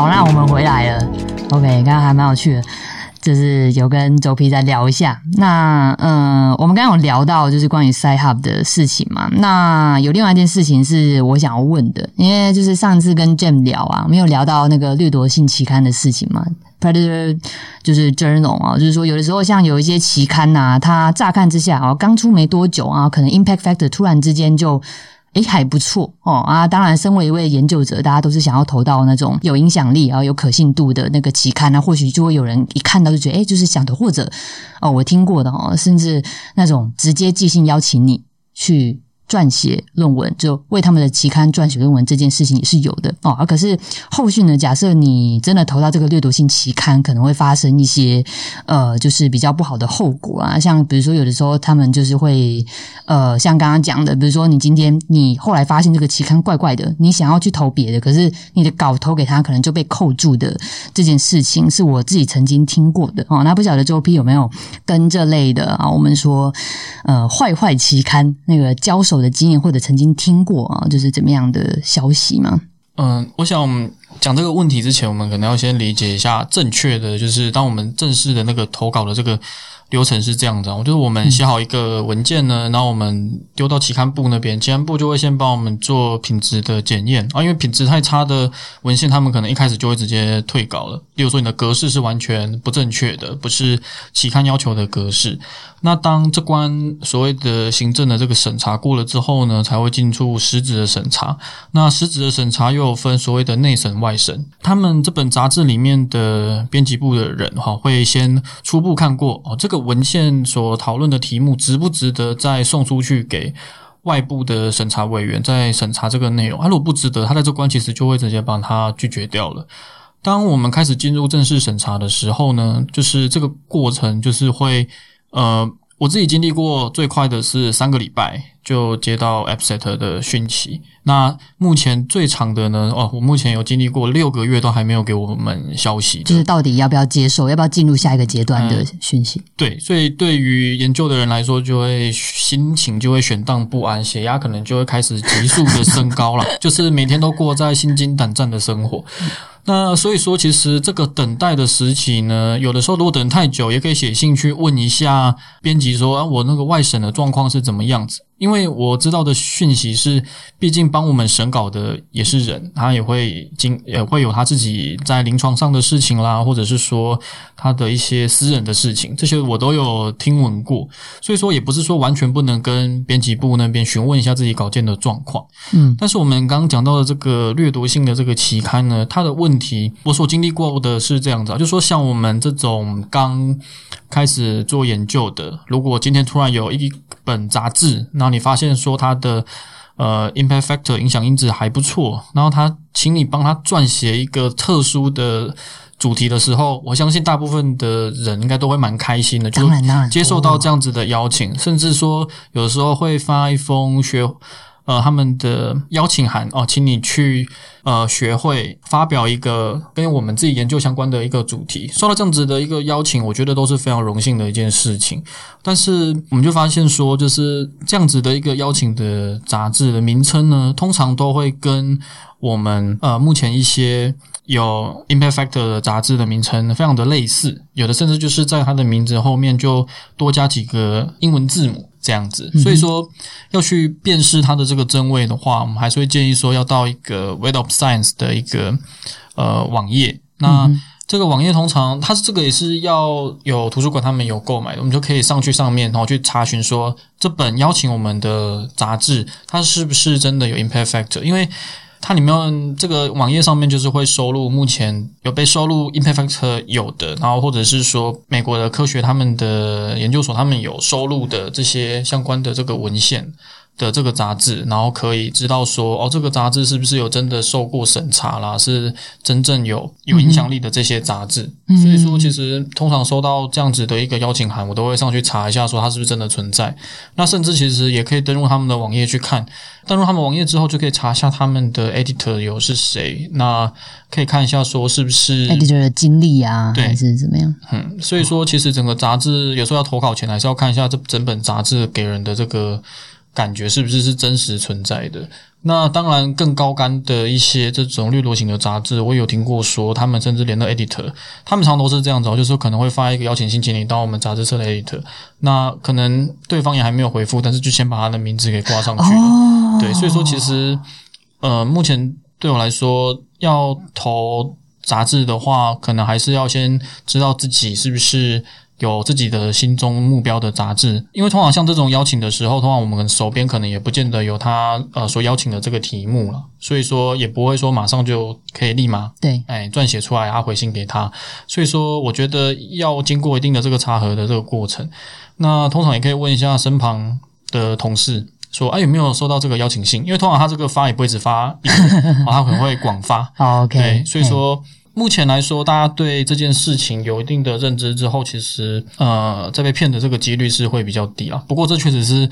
Speaker 2: 好，那我们回来了。OK，刚刚还蛮有趣的，就是有跟周皮再聊一下。那嗯，我们刚刚有聊到就是关于 Sci Hub 的事情嘛。那有另外一件事情是我想要问的，因为就是上次跟 Jam 聊啊，没有聊到那个掠夺性期刊的事情嘛。Predator 就是 Journal 啊，就是说有的时候像有一些期刊呐，它乍看之下啊，刚出没多久啊，可能 Impact Factor 突然之间就。诶，还不错哦啊！当然，身为一位研究者，大家都是想要投到那种有影响力啊、有可信度的那个期刊那或许就会有人一看到就觉得，诶，就是想的，或者哦，我听过的哦，甚至那种直接寄信邀请你去。撰写论文，就为他们的期刊撰写论文这件事情也是有的哦。可是后续呢？假设你真的投到这个掠夺性期刊，可能会发生一些呃，就是比较不好的后果啊。像比如说，有的时候他们就是会呃，像刚刚讲的，比如说你今天你后来发现这个期刊怪怪的，你想要去投别的，可是你的稿投给他，可能就被扣住的这件事情，是我自己曾经听过的哦。那不晓得周 P 有没有跟这类的啊？我们说呃，坏坏期刊那个交手。的经验或者曾经听过啊，就是怎么样的消息吗？
Speaker 1: 嗯，我想讲这个问题之前，我们可能要先理解一下正确的，就是当我们正式的那个投稿的这个。流程是这样的，就是我们写好一个文件呢，然后我们丢到期刊部那边，期刊部就会先帮我们做品质的检验啊，因为品质太差的文献，他们可能一开始就会直接退稿了。例如说，你的格式是完全不正确的，不是期刊要求的格式。那当这关所谓的行政的这个审查过了之后呢，才会进入实质的审查。那实质的审查又有分所谓的内审、外审。他们这本杂志里面的编辑部的人哈，会先初步看过哦，这个文献所讨论的题目值不值得再送出去给外部的审查委员再审查这个内容。他如果不值得，他在这关其实就会直接把他拒绝掉了。当我们开始进入正式审查的时候呢，就是这个过程就是会。呃，我自己经历过最快的是三个礼拜就接到 AppSet 的讯息。那目前最长的呢？哦，我目前有经历过六个月都还没有给我们消息，
Speaker 2: 就是到底要不要接受，要不要进入下一个阶段的讯息？
Speaker 1: 对，所以对于研究的人来说，就会心情就会悬荡不安，血压可能就会开始急速的升高了，就是每天都过在心惊胆战的生活。那所以说，其实这个等待的时期呢，有的时候如果等太久，也可以写信去问一下编辑说啊，我那个外审的状况是怎么样子。因为我知道的讯息是，毕竟帮我们审稿的也是人，他也会经也会有他自己在临床上的事情啦，或者是说他的一些私人的事情，这些我都有听闻过。所以说，也不是说完全不能跟编辑部那边询问一下自己稿件的状况。
Speaker 2: 嗯，
Speaker 1: 但是我们刚刚讲到的这个掠夺性的这个期刊呢，它的问题，我所经历过的是这样子啊，就说像我们这种刚开始做研究的，如果今天突然有一本杂志，然后你发现说它的呃 impact factor 影响因子还不错，然后他请你帮他撰写一个特殊的主题的时候，我相信大部分的人应该都会蛮开心的，就接受到这样子的邀请，甚至说有时候会发一封学。呃，他们的邀请函哦，请你去呃学会发表一个跟我们自己研究相关的一个主题。收到这样子的一个邀请，我觉得都是非常荣幸的一件事情。但是我们就发现说，就是这样子的一个邀请的杂志的名称呢，通常都会跟我们呃目前一些有 impact factor 的杂志的名称非常的类似，有的甚至就是在它的名字后面就多加几个英文字母。这样子，所以说要去辨识它的这个真伪的话，我们还是会建议说要到一个 Web of Science 的一个呃网页。那这个网页通常它是这个也是要有图书馆他们有购买的，我们就可以上去上面，然后去查询说这本邀请我们的杂志它是不是真的有 Impact Factor，因为。它里面这个网页上面就是会收录目前有被收录 impact factor 有的，然后或者是说美国的科学他们的研究所他们有收录的这些相关的这个文献。的这个杂志，然后可以知道说，哦，这个杂志是不是有真的受过审查啦？是真正有有影响力的这些杂志。所以说，其实通常收到这样子的一个邀请函，我都会上去查一下，说它是不是真的存在。那甚至其实也可以登录他们的网页去看。登录他们网页之后，就可以查一下他们的 editor 有是谁。那可以看一下说，是不是
Speaker 2: editor 的经历啊，还是怎么样？
Speaker 1: 嗯，所以说，其实整个杂志有时候要投稿前，还是要看一下这整本杂志给人的这个。感觉是不是是真实存在的？那当然，更高干的一些这种掠夺型的杂志，我有听过说，他们甚至连到 editor，他们常都是这样子，就是可能会发一个邀请信，请你到我们杂志社的 editor。那可能对方也还没有回复，但是就先把他的名字给挂上去了。对，所以说其实，呃，目前对我来说，要投杂志的话，可能还是要先知道自己是不是。有自己的心中目标的杂志，因为通常像这种邀请的时候，通常我们手边可能也不见得有他呃所邀请的这个题目了，所以说也不会说马上就可以立马
Speaker 2: 对。
Speaker 1: 哎撰写出来啊回信给他，所以说我觉得要经过一定的这个查核的这个过程，那通常也可以问一下身旁的同事说哎有没有收到这个邀请信，因为通常他这个发也不会只发一个，他可能会广发
Speaker 2: ，OK，
Speaker 1: 所以说。目前来说，大家对这件事情有一定的认知之后，其实呃，在被骗的这个几率是会比较低啊。不过这确实是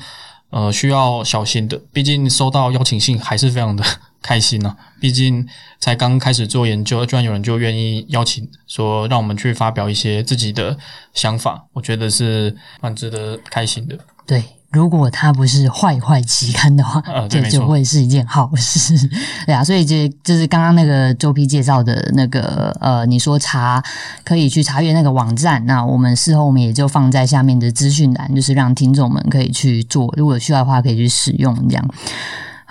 Speaker 1: 呃需要小心的，毕竟收到邀请信还是非常的开心呢。毕竟才刚开始做研究，居然有人就愿意邀请说让我们去发表一些自己的想法，我觉得是蛮值得开心的。
Speaker 2: 对，如果它不是坏坏期刊的话，这就会是一件好事。对啊，所以这就是刚刚那个周批介绍的那个呃，你说查可以去查阅那个网站，那我们事后我们也就放在下面的资讯栏，就是让听众们可以去做，如果需要的话可以去使用这样。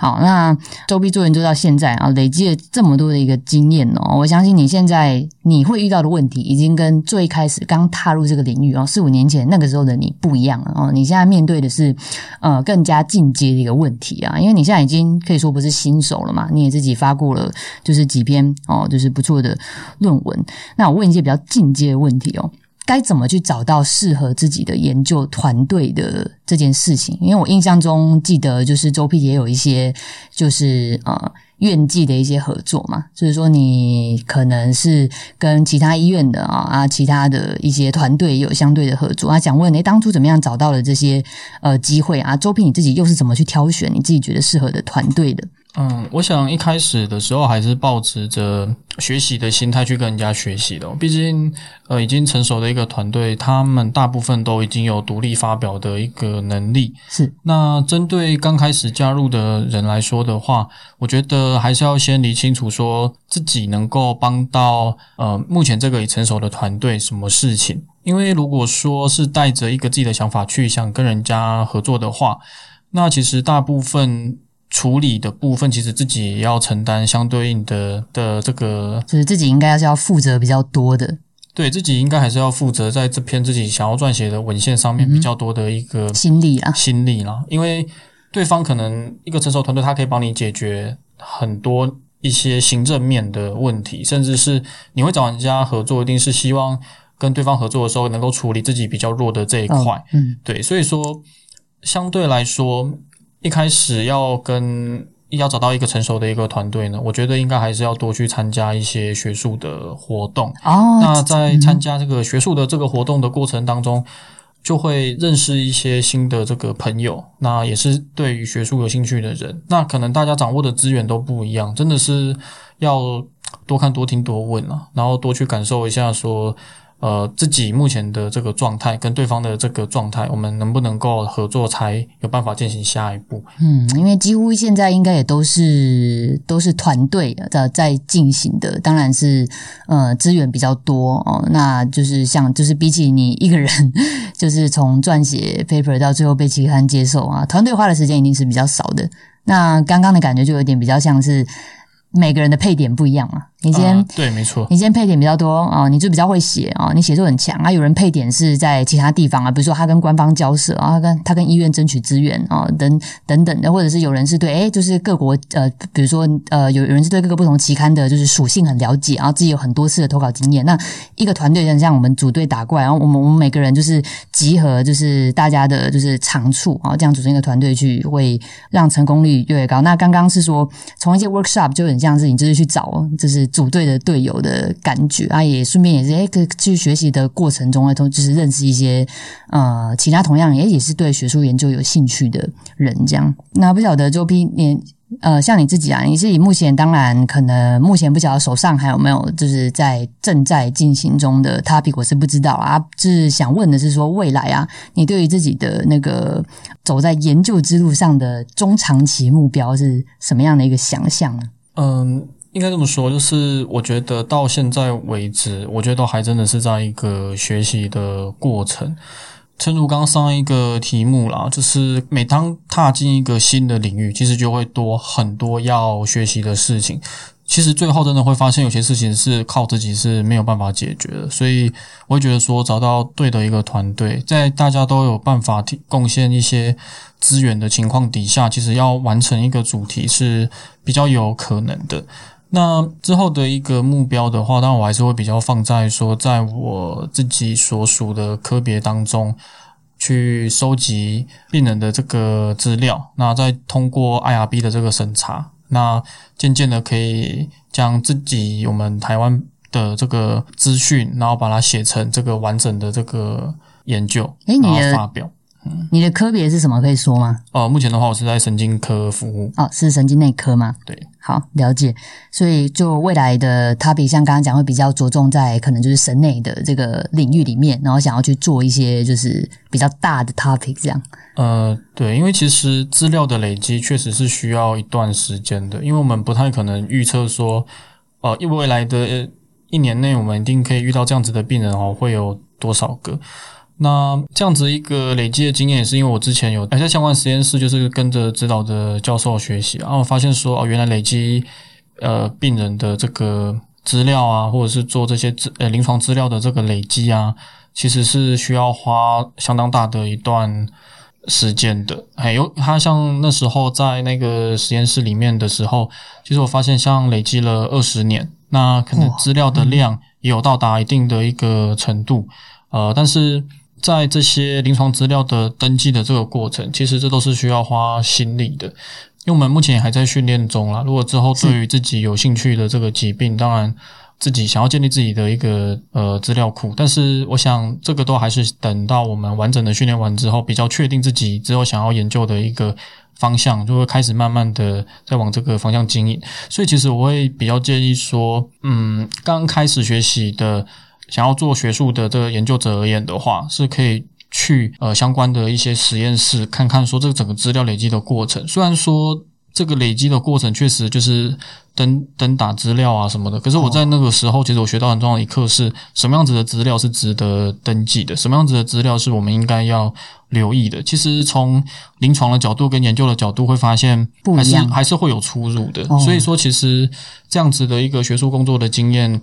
Speaker 2: 好，那周必做研究到现在啊，累积了这么多的一个经验哦，我相信你现在你会遇到的问题，已经跟最开始刚踏入这个领域哦，四五年前那个时候的你不一样了哦。你现在面对的是呃更加进阶的一个问题啊，因为你现在已经可以说不是新手了嘛，你也自己发过了就是几篇哦，就是不错的论文。那我问一些比较进阶的问题哦。该怎么去找到适合自己的研究团队的这件事情？因为我印象中记得，就是周 P 也有一些，就是呃院际的一些合作嘛，就是说你可能是跟其他医院的啊啊，其他的一些团队也有相对的合作啊。想问你当初怎么样找到了这些呃机会啊？周 P 你自己又是怎么去挑选你自己觉得适合的团队的？
Speaker 1: 嗯，我想一开始的时候还是抱持着学习的心态去跟人家学习的。毕竟，呃，已经成熟的一个团队，他们大部分都已经有独立发表的一个能力。
Speaker 2: 是。
Speaker 1: 那针对刚开始加入的人来说的话，我觉得还是要先理清楚，说自己能够帮到呃目前这个已成熟的团队什么事情。因为如果说是带着一个自己的想法去想跟人家合作的话，那其实大部分。处理的部分，其实自己也要承担相对应的的这个，
Speaker 2: 就是自己应该是要负责比较多的，
Speaker 1: 对自己应该还是要负责在这篇自己想要撰写的文献上面比较多的一个
Speaker 2: 心力啊，
Speaker 1: 心力啦。因为对方可能一个成熟团队，他可以帮你解决很多一些行政面的问题，甚至是你会找人家合作，一定是希望跟对方合作的时候能够处理自己比较弱的这一块。嗯，对，所以说相对来说。一开始要跟要找到一个成熟的一个团队呢，我觉得应该还是要多去参加一些学术的活动。
Speaker 2: 哦，
Speaker 1: 那在参加这个学术的这个活动的过程当中，就会认识一些新的这个朋友。那也是对于学术有兴趣的人。那可能大家掌握的资源都不一样，真的是要多看、多听、多问啊，然后多去感受一下说。呃，自己目前的这个状态跟对方的这个状态，我们能不能够合作，才有办法进行下一步？
Speaker 2: 嗯，因为几乎现在应该也都是都是团队的在进行的，当然是呃资源比较多哦。那就是像就是比起你一个人，就是从撰写 paper 到最后被期刊接受啊，团队花的时间一定是比较少的。那刚刚的感觉就有点比较像是每个人的配点不一样嘛。你先
Speaker 1: 对，没错。
Speaker 2: 你先配点比较多啊，你就比较会写啊，你写作很强啊。有人配点是在其他地方啊，比如说他跟官方交涉啊，他跟他跟医院争取资源啊，等等等的，或者是有人是对哎，就是各国呃，比如说呃，有有人是对各个不同期刊的，就是属性很了解，然后自己有很多次的投稿经验。那一个团队就像我们组队打怪，然后我们我们每个人就是集合，就是大家的就是长处啊，这样组成一个团队去，会让成功率越来越高。那刚刚是说从一些 workshop 就很像是你就是去找，就是。组队的队友的感觉啊，也顺便也是哎，去学习的过程中，同就是认识一些呃其他同样也也是对学术研究有兴趣的人，这样。那不晓得周斌，你呃，像你自己啊，你自己目前当然可能目前不晓得手上还有没有就是在正在进行中的 topic，我是不知道啊。就是想问的是说，未来啊，你对于自己的那个走在研究之路上的中长期目标是什么样的一个想象呢？
Speaker 1: 嗯。应该这么说，就是我觉得到现在为止，我觉得还真的是在一个学习的过程。正如刚上一个题目啦，就是每当踏进一个新的领域，其实就会多很多要学习的事情。其实最后真的会发现，有些事情是靠自己是没有办法解决的。所以我会觉得说，找到对的一个团队，在大家都有办法提贡献一些资源的情况底下，其实要完成一个主题是比较有可能的。那之后的一个目标的话，当然我还是会比较放在说，在我自己所属的科别当中，去收集病人的这个资料，那再通过 IRB 的这个审查，那渐渐的可以将自己我们台湾的这个资讯，然后把它写成这个完整的这个研究，然后发表。
Speaker 2: 你的科别是什么？可以说吗？
Speaker 1: 哦，目前的话，我是在神经科服务。
Speaker 2: 哦，是神经内科吗？
Speaker 1: 对，
Speaker 2: 好了解。所以就未来的 topic，像刚刚讲，会比较着重在可能就是神内的这个领域里面，然后想要去做一些就是比较大的 topic 这样。
Speaker 1: 呃，对，因为其实资料的累积确实是需要一段时间的，因为我们不太可能预测说，呃，未来的一年内我们一定可以遇到这样子的病人哦，会有多少个？那这样子一个累积的经验，也是因为我之前有在相关实验室，就是跟着指导的教授学习，然后发现说，哦，原来累积呃病人的这个资料啊，或者是做这些资呃临床资料的这个累积啊，其实是需要花相当大的一段时间的。还有他像那时候在那个实验室里面的时候，其实我发现像累积了二十年，那可能资料的量也有到达一定的一个程度，呃，但是。在这些临床资料的登记的这个过程，其实这都是需要花心力的，因为我们目前还在训练中啦。如果之后对于自己有兴趣的这个疾病，当然自己想要建立自己的一个呃资料库，但是我想这个都还是等到我们完整的训练完之后，比较确定自己之后想要研究的一个方向，就会开始慢慢的在往这个方向经营。所以其实我会比较建议说，嗯，刚开始学习的。想要做学术的这个研究者而言的话，是可以去呃相关的一些实验室看看，说这个整个资料累积的过程。虽然说这个累积的过程确实就是登登打资料啊什么的，可是我在那个时候，其实我学到很重要的一课是什么样子的资料是值得登记的，什么样子的资料是我们应该要留意的。其实从临床的角度跟研究的角度会发现，还是还是会有出入的。所以说，其实这样子的一个学术工作的经验。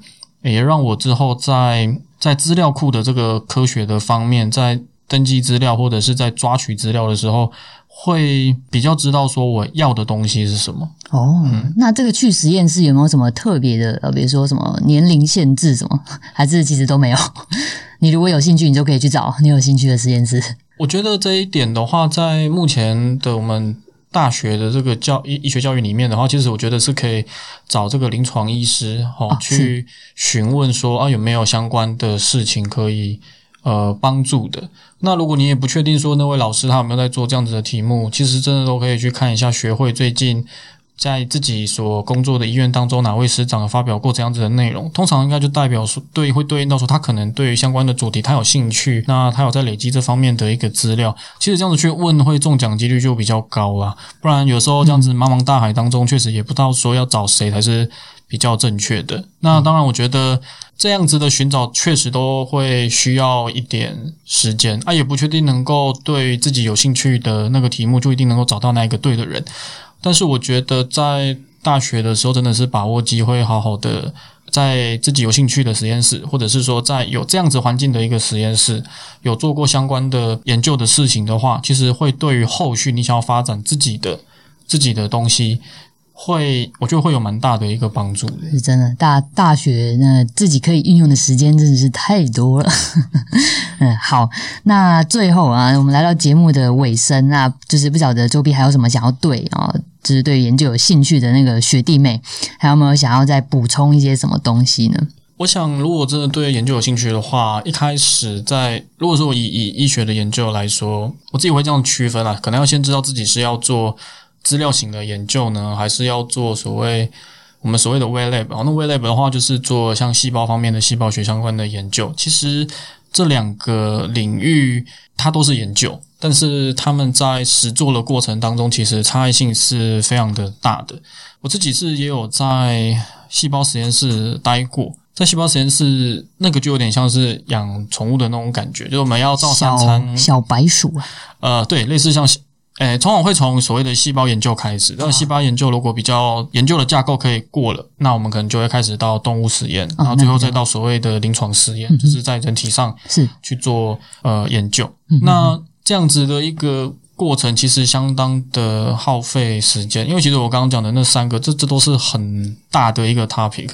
Speaker 1: 也让我之后在在资料库的这个科学的方面，在登记资料或者是在抓取资料的时候，会比较知道说我要的东西是什么。
Speaker 2: 哦，那这个去实验室有没有什么特别的？呃，比如说什么年龄限制什么，还是其实都没有？你如果有兴趣，你就可以去找你有兴趣的实验室。
Speaker 1: 我觉得这一点的话，在目前的我们。大学的这个教医医学教育里面的话，其实我觉得是可以找这个临床医师哈去询问说啊有没有相关的事情可以呃帮助的。那如果你也不确定说那位老师他有没有在做这样子的题目，其实真的都可以去看一下学会最近。在自己所工作的医院当中，哪位师长发表过这样子的内容？通常应该就代表说，对，会对应到说他可能对于相关的主题他有兴趣，那他有在累积这方面的一个资料。其实这样子去问，会中奖几率就比较高啦。不然有时候这样子茫茫大海当中，确实也不知道说要找谁才是比较正确的。那当然，我觉得这样子的寻找确实都会需要一点时间啊，也不确定能够对自己有兴趣的那个题目就一定能够找到那一个对的人。但是我觉得在大学的时候，真的是把握机会，好好的在自己有兴趣的实验室，或者是说在有这样子环境的一个实验室，有做过相关的研究的事情的话，其实会对于后续你想要发展自己的自己的东西。会，我觉得会有蛮大的一个帮助的。
Speaker 2: 是真的，大大学那自己可以运用的时间真的是太多了。嗯，好，那最后啊，我们来到节目的尾声，那就是不晓得周碧还有什么想要对啊，就是对研究有兴趣的那个学弟妹，还有没有想要再补充一些什么东西呢？
Speaker 1: 我想，如果真的对研究有兴趣的话，一开始在如果说以以医学的研究来说，我自己会这样区分啊，可能要先知道自己是要做。资料型的研究呢，还是要做所谓我们所谓的 w lab 那 w lab 的话，就是做像细胞方面的细胞学相关的研究。其实这两个领域它都是研究，但是他们在实做的过程当中，其实差异性是非常的大的。我自己是也有在细胞实验室待过，在细胞实验室那个就有点像是养宠物的那种感觉，就是我们要照三餐，
Speaker 2: 小白鼠啊，
Speaker 1: 呃，对，类似像。诶，通常会从所谓的细胞研究开始。那细胞研究如果比较研究的架构可以过了，那我们可能就会开始到动物实验，然后最后再到所谓的临床实验，就是在人体上
Speaker 2: 是
Speaker 1: 去做呃研究。那这样子的一个过程其实相当的耗费时间，因为其实我刚刚讲的那三个，这这都是很大的一个 topic。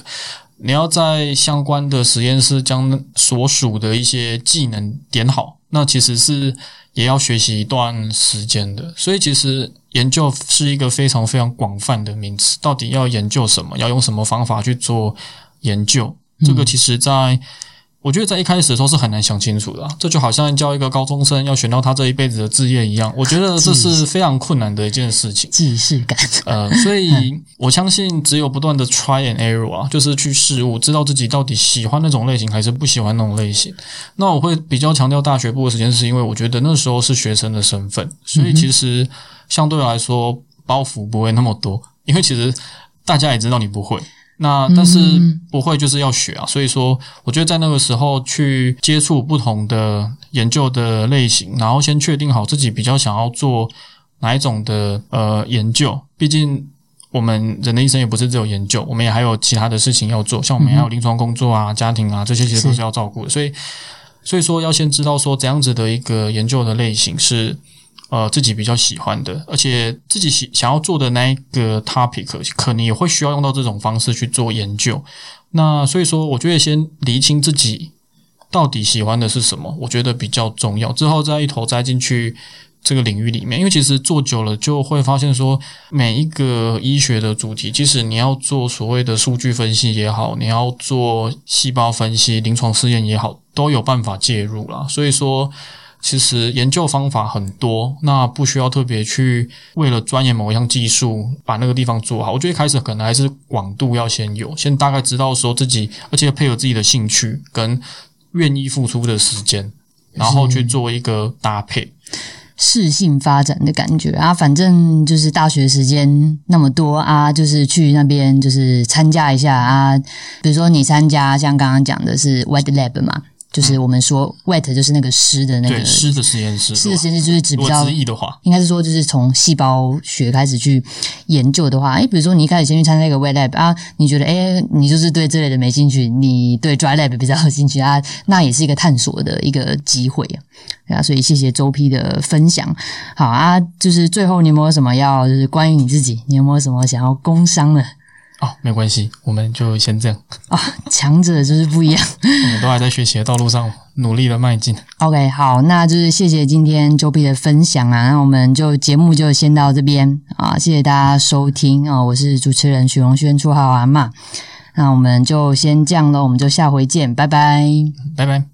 Speaker 1: 你要在相关的实验室将所属的一些技能点好，那其实是。也要学习一段时间的，所以其实研究是一个非常非常广泛的名词。到底要研究什么？要用什么方法去做研究？这个其实，在我觉得在一开始的时候是很难想清楚的、啊，这就好像教一个高中生要选到他这一辈子的志业一样，我觉得这是非常困难的一件事情。
Speaker 2: 既视感，
Speaker 1: 呃，所以我相信只有不断的 try and error 啊，就是去试误，知道自己到底喜欢那种类型还是不喜欢那种类型。那我会比较强调大学部的时间，是因为我觉得那时候是学生的身份，所以其实相对来说包袱不会那么多，因为其实大家也知道你不会。那但是不会就是要学啊，所以说我觉得在那个时候去接触不同的研究的类型，然后先确定好自己比较想要做哪一种的呃研究。毕竟我们人的一生也不是只有研究，我们也还有其他的事情要做，像我们还有临床工作啊、家庭啊这些，其实都是要照顾的。所以所以说要先知道说怎样子的一个研究的类型是。呃，自己比较喜欢的，而且自己喜想要做的那一个 topic，可能也会需要用到这种方式去做研究。那所以说，我觉得先厘清自己到底喜欢的是什么，我觉得比较重要。之后再一头栽进去这个领域里面，因为其实做久了就会发现说，每一个医学的主题，即使你要做所谓的数据分析也好，你要做细胞分析、临床试验也好，都有办法介入啦。所以说。其实研究方法很多，那不需要特别去为了钻研某一项技术把那个地方做好。我觉得一开始可能还是广度要先有，先大概知道说自己，而且配合自己的兴趣跟愿意付出的时间，然后去做一个搭配，
Speaker 2: 适性发展的感觉啊。反正就是大学时间那么多啊，就是去那边就是参加一下啊。比如说你参加像刚刚讲的是 Wet Lab 嘛。就是我们说 wet 就是那个湿的那个
Speaker 1: 湿的实验室，
Speaker 2: 湿的实验室就是指比较
Speaker 1: 直译的话，
Speaker 2: 应该是说就是从细胞学开始去研究的话，诶，比如说你一开始先去参加一个 wet lab 啊，你觉得诶，你就是对这类的没兴趣，你对 dry lab 比较有兴趣啊，那也是一个探索的一个机会啊。所以谢谢周 P 的分享。好啊，就是最后你有没有什么要就是关于你自己，你有没有什么想要工商的？
Speaker 1: 哦，没关系，我们就先这样
Speaker 2: 啊。强者就是不一样，
Speaker 1: 我们都还在学习的道路上努力的迈进。
Speaker 2: OK，好，那就是谢谢今天周 B 的分享啊。那我们就节目就先到这边啊，谢谢大家收听啊。我是主持人许荣轩，绰号阿妈。那我们就先这样了，我们就下回见，拜拜，
Speaker 1: 拜拜。